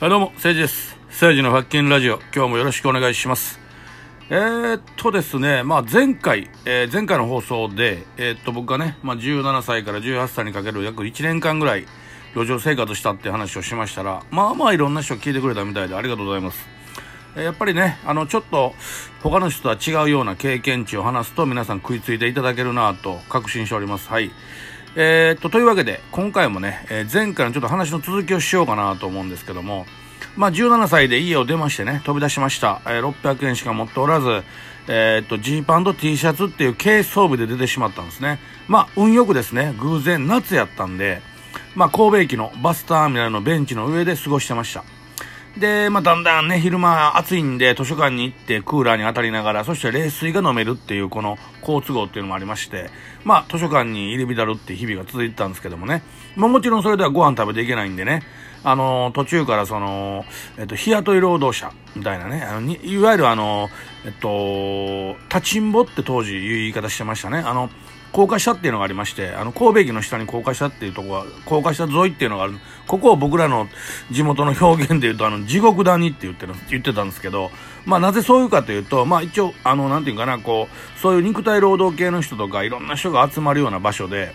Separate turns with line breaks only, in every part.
はい、どうも、誠治です。誠治の発見ラジオ、今日もよろしくお願いします。えー、っとですね、まあ前回、えー前回の放送で、えーっと僕がね、まあ17歳から18歳にかける約1年間ぐらい路上生活したって話をしましたら、まあまあいろんな人聞いてくれたみたいでありがとうございます。やっぱりね、あの、ちょっと他の人とは違うような経験値を話すと皆さん食いついていただけるなぁと確信しております。はい。えー、っと、というわけで、今回もね、えー前回のちょっと話の続きをしようかなと思うんですけども、まあ、17歳で家を出ましてね、飛び出しました。えー600円しか持っておらず、えっと、ジーパンと T シャツっていう軽装備で出てしまったんですね。まあ、運よくですね、偶然夏やったんで、まあ、神戸駅のバスターミナルのベンチの上で過ごしてました。で、まあ、だんだんね、昼間暑いんで図書館に行ってクーラーに当たりながら、そして冷水が飲めるっていうこの好都合っていうのもありまして、まあ、図書館に入り浸るって日々が続いてたんですけどもね。まあ、もちろんそれではご飯食べていけないんでね、あの、途中からその、えっと、日雇い労働者みたいなね、あのいわゆるあの、えっと、立ちんぼって当時いう言い方してましたね。あの、高架下っていうのがありまして、あの、神戸駅の下に高架下っていうとこが、高架下沿いっていうのがある。ここを僕らの地元の表現で言うと、あの、地獄谷って言ってる、言ってたんですけど、まあなぜそういうかというと、まあ一応、あの、なんていうかな、こう、そういう肉体労働系の人とか、いろんな人が集まるような場所で、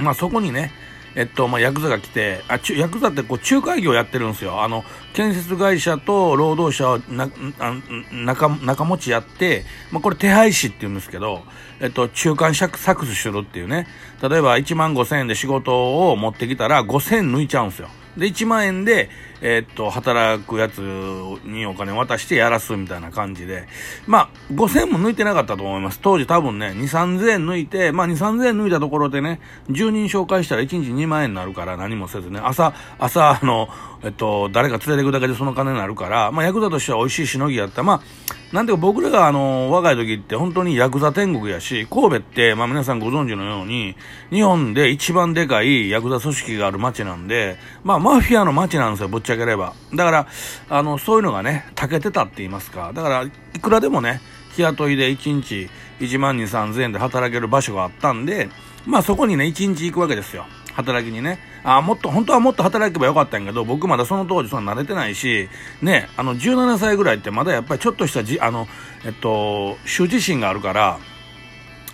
まあそこにね、えっと、まあ、ヤクザが来て、あ、ちゅヤクザってこう仲介業やってるんですよ。あの、建設会社と労働者をな、あ仲、仲持ちやって、まあ、これ手配師って言うんですけど、えっと、中間サクサクスするっていうね。例えば1万5千円で仕事を持ってきたら5千円抜いちゃうんですよ。で、1万円で、えっと、働くやつにお金渡してやらすみたいな感じで。まあ、5000円も抜いてなかったと思います。当時多分ね、2、3000円抜いて、まあ2、3000円抜いたところでね、10人紹介したら1日2万円になるから何もせずね、朝、朝、あの、えっと、誰か連れてくだけでその金になるから、まあヤクザとしては美味しいしのぎやった。まあ、なんていうか僕らがあの、若い時って本当にヤクザ天国やし、神戸って、まあ皆さんご存知のように、日本で一番でかいヤクザ組織がある街なんで、まあマフィアの街なんですよ、ぶっちゃければ。だから、あの、そういうのがね、長けてたって言いますか。だから、いくらでもね、日雇いで1日1万2、3000円で働ける場所があったんで、まあそこにね、1日行くわけですよ。働きにね。あもっと、本当はもっと働けばよかったんやけど、僕まだその当時そんな慣れてないし、ね、あの、17歳ぐらいってまだやっぱりちょっとしたじ、あの、えっと、羞恥心があるから、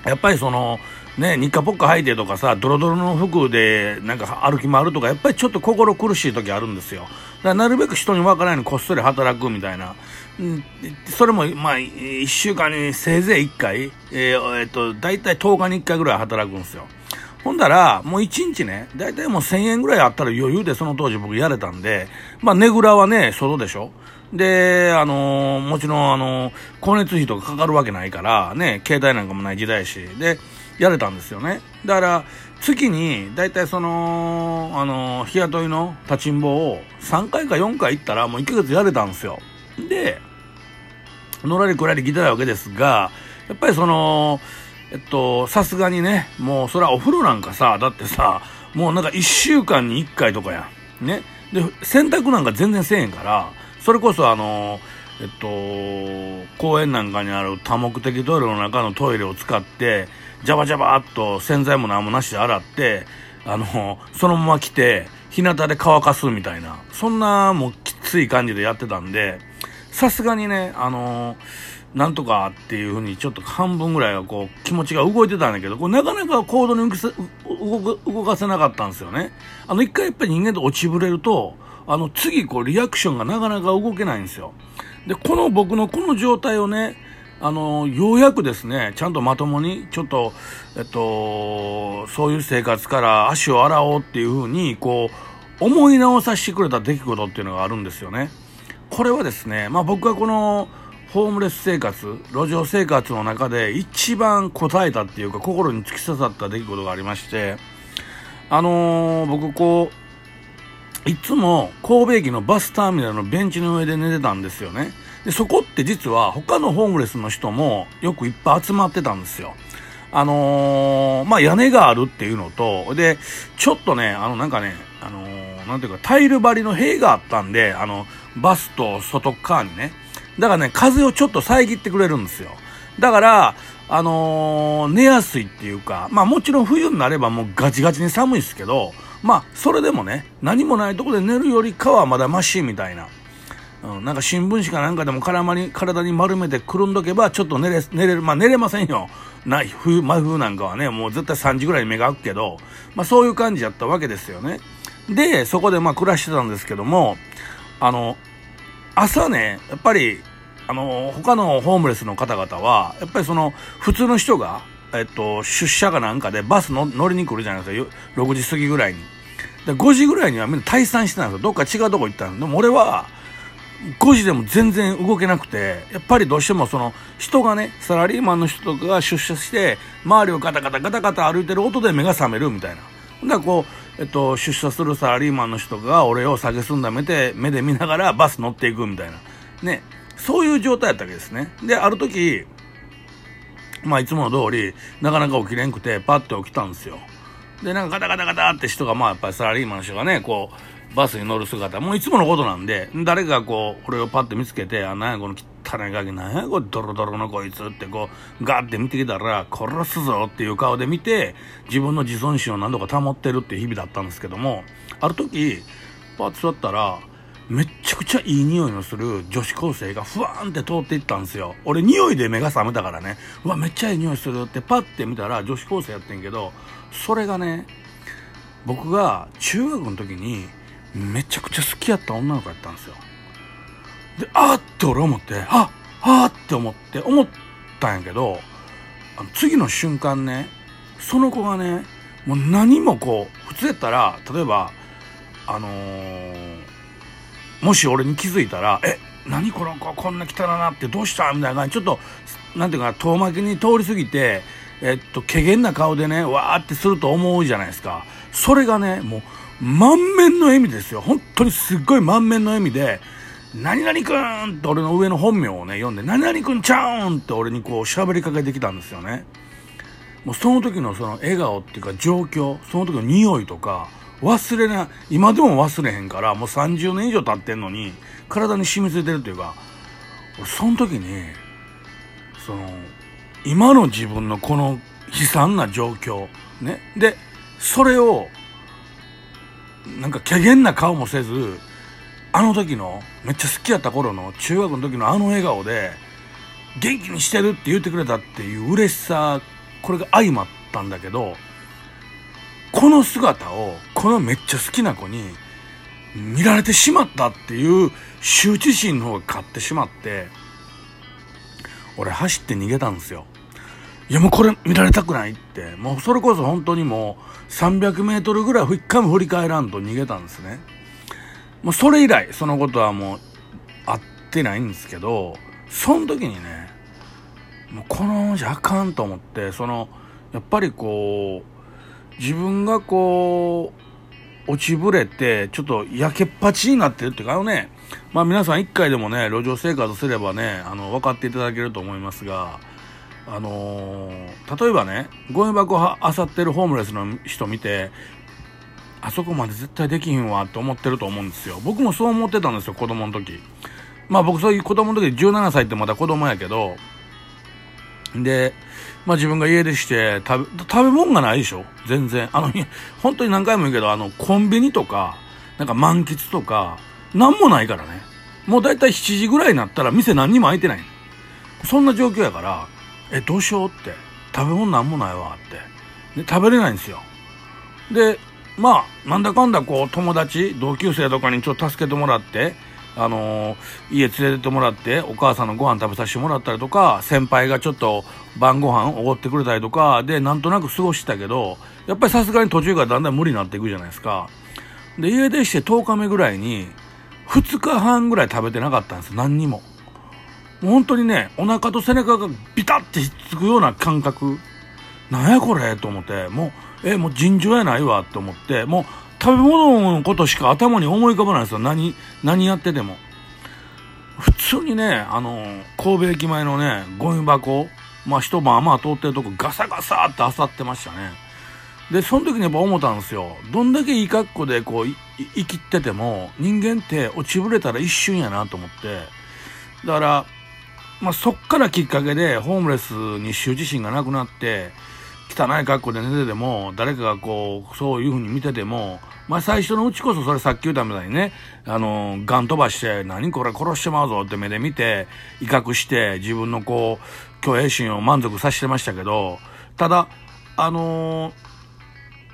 やっぱりその、ね、日課ポッカ履いてとかさ、ドロドロの服でなんか歩き回るとか、やっぱりちょっと心苦しい時あるんですよ。だからなるべく人に分からないようにこっそり働くみたいな。んそれも、まあ、一週間にせいぜい一回、えーえっと、だいたい10日に一回ぐらい働くんですよ。ほんだら、もう一日ね、だいたいもう1000円ぐらいあったら余裕でその当時僕やれたんで、まあ、ねぐらはね、外でしょで、あのーもちろん、あのー光熱費とかかかるわけないから、ね、携帯なんかもない時代し、で、やれたんですよね。だから、月に、だいたいその、あのー日雇いの立ちんぼを3回か4回行ったら、もう1ヶ月やれたんですよ。で、のらりくらり来てたわけですが、やっぱりその、えっと、さすがにね、もうそれはお風呂なんかさ、だってさ、もうなんか1週間に1回とかやん。ね。で、洗濯なんか全然せえへんから、それこそあの、えっと、公園なんかにある多目的トイレの中のトイレを使って、ジャバジャバっと洗剤も何もなしで洗って、あの、そのまま来て、日向で乾かすみたいな、そんなもうきつい感じでやってたんで、さすがにね、あのなんとかっていうふうにちょっと半分ぐらいはこう気持ちが動いてたんだけど、こうなかなか行動に動かせ動か動かせなかったんですよね。あの一回やっぱり人間と落ちぶれると、あの次こうリアクションがなかなか動けないんですよ。で、この僕のこの状態をね、あの、ようやくですね、ちゃんとまともに、ちょっと、えっと、そういう生活から足を洗おうっていうふうに、こう、思い直させてくれた出来事っていうのがあるんですよね。これはですね、まあ僕はこの、ホームレス生活、路上生活の中で一番答えたっていうか、心に突き刺さった出来事がありまして、あのー僕こう、いつも神戸駅のバスターミナルのベンチの上で寝てたんですよね。で、そこって実は他のホームレスの人もよくいっぱい集まってたんですよ。あのーまあ、屋根があるっていうのと、で、ちょっとね、あの、なんかね、あのーなんていうか、タイル張りの塀があったんで、あの、バスと外側にね。だからね、風をちょっと遮ってくれるんですよ。だから、あのー寝やすいっていうか、まあもちろん冬になればもうガチガチに寒いですけど、まあ、それでもね、何もないとこで寝るよりかはまだマシみたいな。うん、なんか新聞紙かなんかでも体に体に丸めてくるんどけばちょっと寝れ寝れるまあ寝れませんよない冬真冬なんかはねもう絶対3時ぐらいに目が開くけど、まあ、そういう感じやったわけですよねでそこでまあ暮らしてたんですけどもあの朝ねやっぱりあの他のホームレスの方々はやっぱりその普通の人が、えっと、出社かなんかでバスの乗りに来るじゃないですか。6時過ぎぐらいに。で5時ぐらいにはみんな退散してたんですよ。どっか違うとこ行ったんでも俺は5時でも全然動けなくて、やっぱりどうしてもその人がね、サラリーマンの人とかが出社して、周りをガタガタガタガタ歩いてる音で目が覚めるみたいな。だからこう、えっと、出社するサラリーマンの人が俺を下げすんだめて、目で見ながらバス乗っていくみたいな。ね。そういう状態やったわけですね。で、ある時、まあいつもの通り、なかなか起きれんくて、パッと起きたんですよ。で、なんかガタガタガタって人が、まあやっぱりサラリーマンの人がね、こう、バスに乗る姿、もういつものことなんで、誰かこう、俺をパッて見つけて、あ、なんやこの汚いガキ、なんやこれドロドロのこいつってこう、ガーって見てきたら、殺すぞっていう顔で見て、自分の自尊心を何度か保ってるっていう日々だったんですけども、ある時、パッと座ったら、めっちゃくちゃいい匂いのする女子高生がふわーんって通っていったんですよ。俺匂いで目が覚めたからね、うわ、めっちゃいい匂いするってパッて見たら女子高生やってんけど、それがね、僕が中学の時に、めちゃくちゃ好きやった女の子やったんですよ。で、あーって俺思って、ああーって思って、思ったんやけど、あの次の瞬間ね、その子がね、もう何もこう、普通やったら、例えば、あのー、もし俺に気づいたら、え、何この子こんな汚なってどうした？みたいな感じ、ちょっと、なんていうか、遠巻きに通り過ぎて、えっと、怪げな顔でね、わーってすると思うじゃないですか。それがね、もう、満面の笑みですよ。本当にすっごい満面の笑みで、何々くんって俺の上の本名をね、読んで、何々くんちゃうんって俺にこう喋りかけてきたんですよね。もうその時のその笑顔っていうか状況、その時の匂いとか、忘れない、今でも忘れへんから、もう30年以上経ってんのに、体に染みついてるっていうか、俺その時に、その、今の自分のこの悲惨な状況、ね。で、それをなんか怪げな顔もせず、あの時の、めっちゃ好きやった頃の中学の時のあの笑顔で、元気にしてるって言ってくれたっていう嬉しさ、これが相まったんだけど、この姿を、このめっちゃ好きな子に、見られてしまったっていう羞恥心の方が勝ってしまって、俺走って逃げたんですよ。いやもうこれ見られたくないって、もうそれこそ本当にもう300メートルぐらい一回も振り返らんと逃げたんですね。もうそれ以来、そのことはもう会ってないんですけど、その時にね、もうこのままじゃあかんと思って、その、やっぱりこう、自分がこう、落ちぶれて、ちょっと焼けっぱちになってるっていうか、あのね、まあ皆さん一回でもね、路上生活すればね、あの、分かっていただけると思いますが、あのー、例えばね、ゴミ箱あさってるホームレスの人見て、あそこまで絶対できひんわって思ってると思うんですよ。僕もそう思ってたんですよ、子供の時。まあ僕そういう子供の時17歳ってまだ子供やけど、で、まあ自分が家出して食べ、食べ物がないでしょ？全然。あの、本当に何回も言うけど、あの、コンビニとか、なんか満喫とか、なんもないからね。もうだいたい7時ぐらいになったら店何にも開いてない。そんな状況やから、え、どうしようって。食べ物なんもないわって。で、食べれないんですよ。で、まあ、なんだかんだこう、友達、同級生とかにちょっと助けてもらって、あのー、家連れてってもらって、お母さんのご飯食べさせてもらったりとか、先輩がちょっと晩ご飯おごってくれたりとか、で、なんとなく過ごしてたけど、やっぱりさすがに途中からだんだん無理になっていくじゃないですか。で、家出して10日目ぐらいに、2日半ぐらい食べてなかったんです、何にも。もう本当にね、お腹と背中がビタってひっつくような感覚。なんやこれ？と思って、もう、え、もう尋常やないわって思って、もう食べ物のことしか頭に思い浮かばないですよ。何、何やってても。普通にね、あの、神戸駅前のね、ゴミ箱、まあ一晩まあ通ってるとこガサガサって漁ってましたね。で、その時にやっぱ思ったんですよ。どんだけいい格好でこう、生きてても、人間って落ちぶれたら一瞬やなと思って。だから、まあ、そっからきっかけでホームレスに羞恥心がなくなって汚い格好で寝てても、誰かがこう、そういう風に見てても、まあ最初のうちこそそれさっき言ったみたいにね、あの、ガン飛ばして、何これ殺してまうぞって目で見て、威嚇して、自分のこう、虚栄心を満足させてましたけど、ただ、あのー、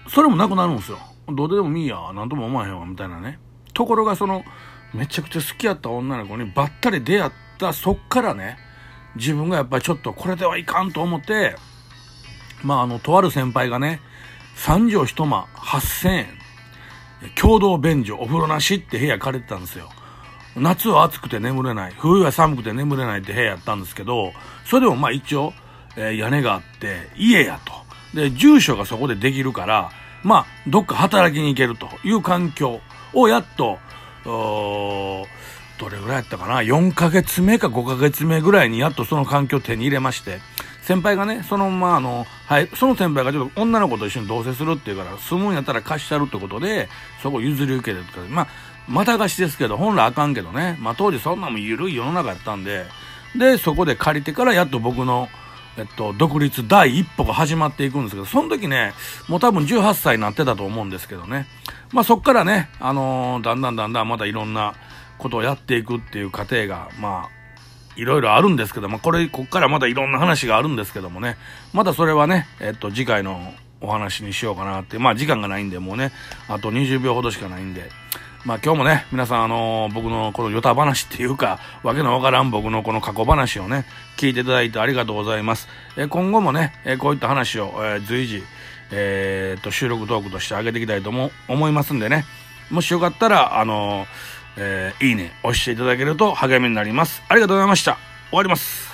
それもなくなるんですよ。どうでもいいや、なんとも思わへんわ、みたいなね。ところがその、めちゃくちゃ好きやった女の子にばったり出会ったそっからね、自分がやっぱりちょっとこれではいかんと思って、まああの、とある先輩がね、三畳一間8000円、共同便所、お風呂なしって部屋借りてたんですよ。夏は暑くて眠れない、冬は寒くて眠れないって部屋やったんですけど、それでもまあ一応、えー、屋根があって、家やと。で、住所がそこでできるから、まあ、どっか働きに行けるという環境をやっと、どれぐらいやったかな ?4 ヶ月目か5ヶ月目ぐらいにやっとその環境を手に入れまして、先輩がね、そのままあの、はい、その先輩がちょっと女の子と一緒に同棲するっていうから、住むんやったら貸してやるってことで、そこ譲り受けてとか、まあ、また貸しですけど、本来あかんけどね、まあ当時そんなも緩い世の中やったんで、で、そこで借りてからやっと僕の、えっと、独立第一歩が始まっていくんですけど、その時ね、もう多分18歳になってたと思うんですけどね。まあそっからね、あのー、だんだんだんだんまたいろんなことをやっていくっていう過程が、まあ、いろいろあるんですけども、これ、こっからまたいろんな話があるんですけどもね、またそれはね、えっと、次回のお話にしようかなって、まあ時間がないんで、もうね、あと20秒ほどしかないんで、まあ今日もね、皆さんあのー、僕のこのヨタ話っていうか、わけのわからん僕のこの過去話をね、聞いていただいてありがとうございます。え、今後もね、え、こういった話を、えー、随時、えー、と、収録トークとしてあげていきたいとも思いますんでね、もしよかったら、あのー、えー、いいね、押していただけると励みになります。ありがとうございました。終わります。